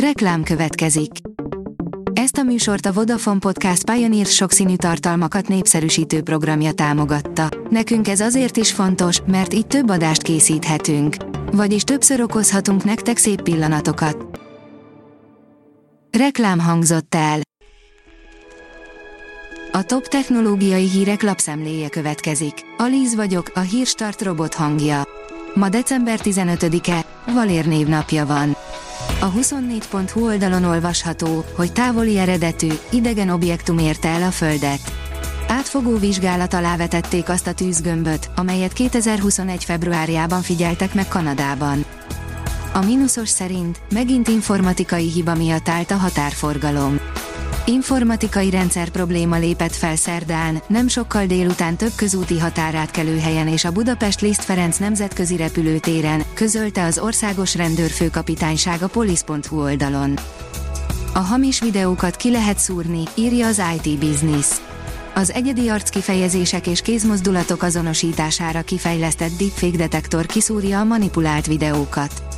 Reklám következik. Ezt a műsort a Vodafone Podcast Pioneer sokszínű tartalmakat népszerűsítő programja támogatta. Nekünk ez azért is fontos, mert így több adást készíthetünk. Vagyis többször okozhatunk nektek szép pillanatokat. Reklám hangzott el. A top technológiai hírek lapszemléje következik. Alíz vagyok, a hírstart robot hangja. Ma december 15-e, Valér névnapja van. A 24.hu oldalon olvasható, hogy távoli eredetű, idegen objektum érte el a Földet. Átfogó vizsgálat alá vetették azt a tűzgömböt, amelyet 2021. februárjában figyeltek meg Kanadában. A mínuszos szerint megint informatikai hiba miatt állt a határforgalom. Informatikai rendszer probléma lépett fel szerdán, nem sokkal délután több közúti határátkelőhelyen és a Budapest Liszt Ferenc nemzetközi repülőtéren, közölte az országos rendőrfőkapitányság a polisz.hu oldalon. A hamis videókat ki lehet szúrni, írja az IT Business. Az egyedi arckifejezések és kézmozdulatok azonosítására kifejlesztett deepfake detektor kiszúrja a manipulált videókat.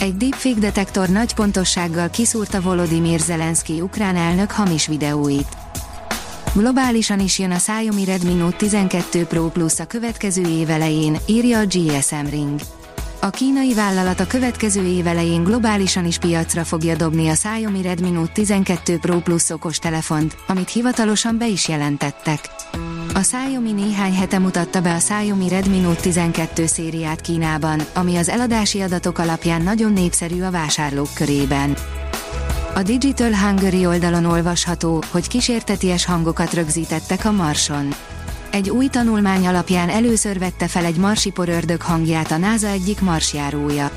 Egy deepfake detektor nagy pontossággal kiszúrta Volodymyr Zelenszky ukrán elnök hamis videóit. Globálisan is jön a Xiaomi Redmi Note 12 Pro Plus a következő év elején, írja a GSM Ring. A kínai vállalat a következő év elején globálisan is piacra fogja dobni a Xiaomi Redmi Note 12 Pro Plus okostelefont, amit hivatalosan be is jelentettek. A Xiaomi néhány hete mutatta be a Xiaomi Redmi Note 12 szériát Kínában, ami az eladási adatok alapján nagyon népszerű a vásárlók körében. A Digital Hungary oldalon olvasható, hogy kísérteties hangokat rögzítettek a Marson. Egy új tanulmány alapján először vette fel egy marsi porördög hangját a NASA egyik marsjárója.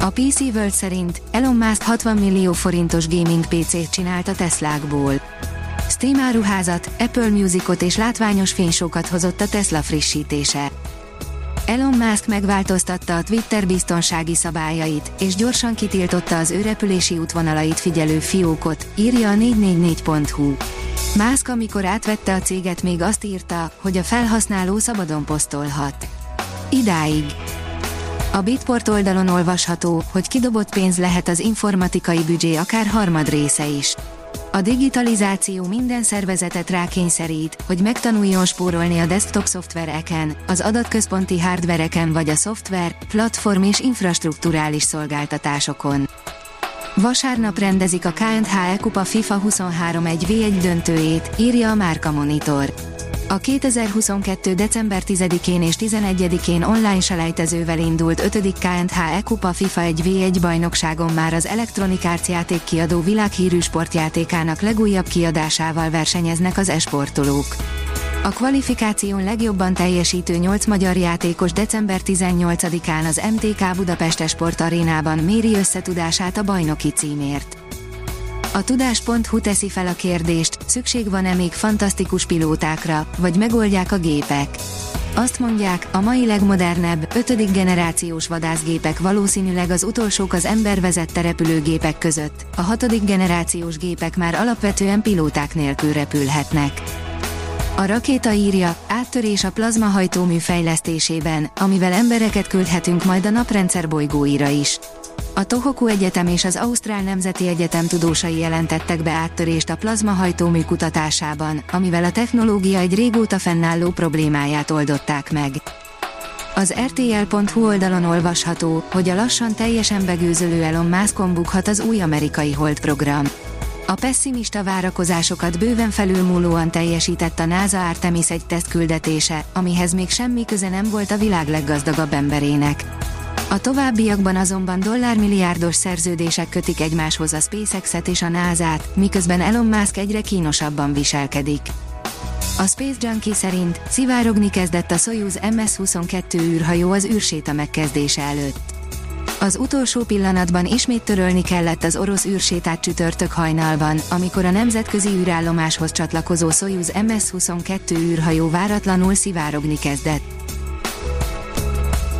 A PC World szerint Elon Musk 60 millió forintos gaming PC-t csinált a Teslákból. Steam áruházat, Apple Musicot és látványos fénysókat hozott a Tesla frissítése. Elon Musk megváltoztatta a Twitter biztonsági szabályait, és gyorsan kitiltotta az ő repülési útvonalait figyelő fiókot, írja a 444.hu. Musk amikor átvette a céget még azt írta, hogy a felhasználó szabadon posztolhat. Idáig. A Bitport oldalon olvasható, hogy kidobott pénz lehet az informatikai büdzsé akár harmad része is. A digitalizáció minden szervezetet rákényszerít, hogy megtanuljon spórolni a desktop szoftvereken, az adatközponti hardvereken vagy a szoftver, platform és infrastruktúrális szolgáltatásokon. Vasárnap rendezik a KNH Kupa FIFA 23 1 V1 döntőjét, írja a Márka Monitor. A 2022. december 10-én és 11-én online selejtezővel indult 5. KNH E-Kupa FIFA 1v1 bajnokságon már az Electronic Arts játék kiadó világhírű sportjátékának legújabb kiadásával versenyeznek az esportolók. A kvalifikáción legjobban teljesítő 8 magyar játékos december 18-án az MTK Budapest Esport arénában méri összetudását a bajnoki címért. A tudás.hu teszi fel a kérdést, szükség van-e még fantasztikus pilótákra, vagy megoldják a gépek. Azt mondják, a mai legmodernebb, ötödik generációs vadászgépek valószínűleg az utolsók az ember vezette repülőgépek között, a hatodik generációs gépek már alapvetően pilóták nélkül repülhetnek. A rakéta írja, áttörés a plazmahajtómű fejlesztésében, amivel embereket küldhetünk majd a naprendszer bolygóira is. A Tohoku Egyetem és az Ausztrál Nemzeti Egyetem tudósai jelentettek be áttörést a plazmahajtómű kutatásában, amivel a technológia egy régóta fennálló problémáját oldották meg. Az RTL.hu oldalon olvasható, hogy a lassan teljesen begőzölő Elon Muskon bukhat az új amerikai Hold program. A pessimista várakozásokat bőven felülmúlóan teljesített a NASA Artemis egy tesztküldetése, amihez még semmi köze nem volt a világ leggazdagabb emberének. A továbbiakban azonban dollármilliárdos szerződések kötik egymáshoz a SpaceX-et és a NASA-t, miközben Elon Musk egyre kínosabban viselkedik. A Space Junkie szerint szivárogni kezdett a Soyuz MS-22 űrhajó az űrséta megkezdése előtt. Az utolsó pillanatban ismét törölni kellett az orosz űrsétát csütörtök hajnalban, amikor a nemzetközi űrállomáshoz csatlakozó Soyuz MS-22 űrhajó váratlanul szivárogni kezdett.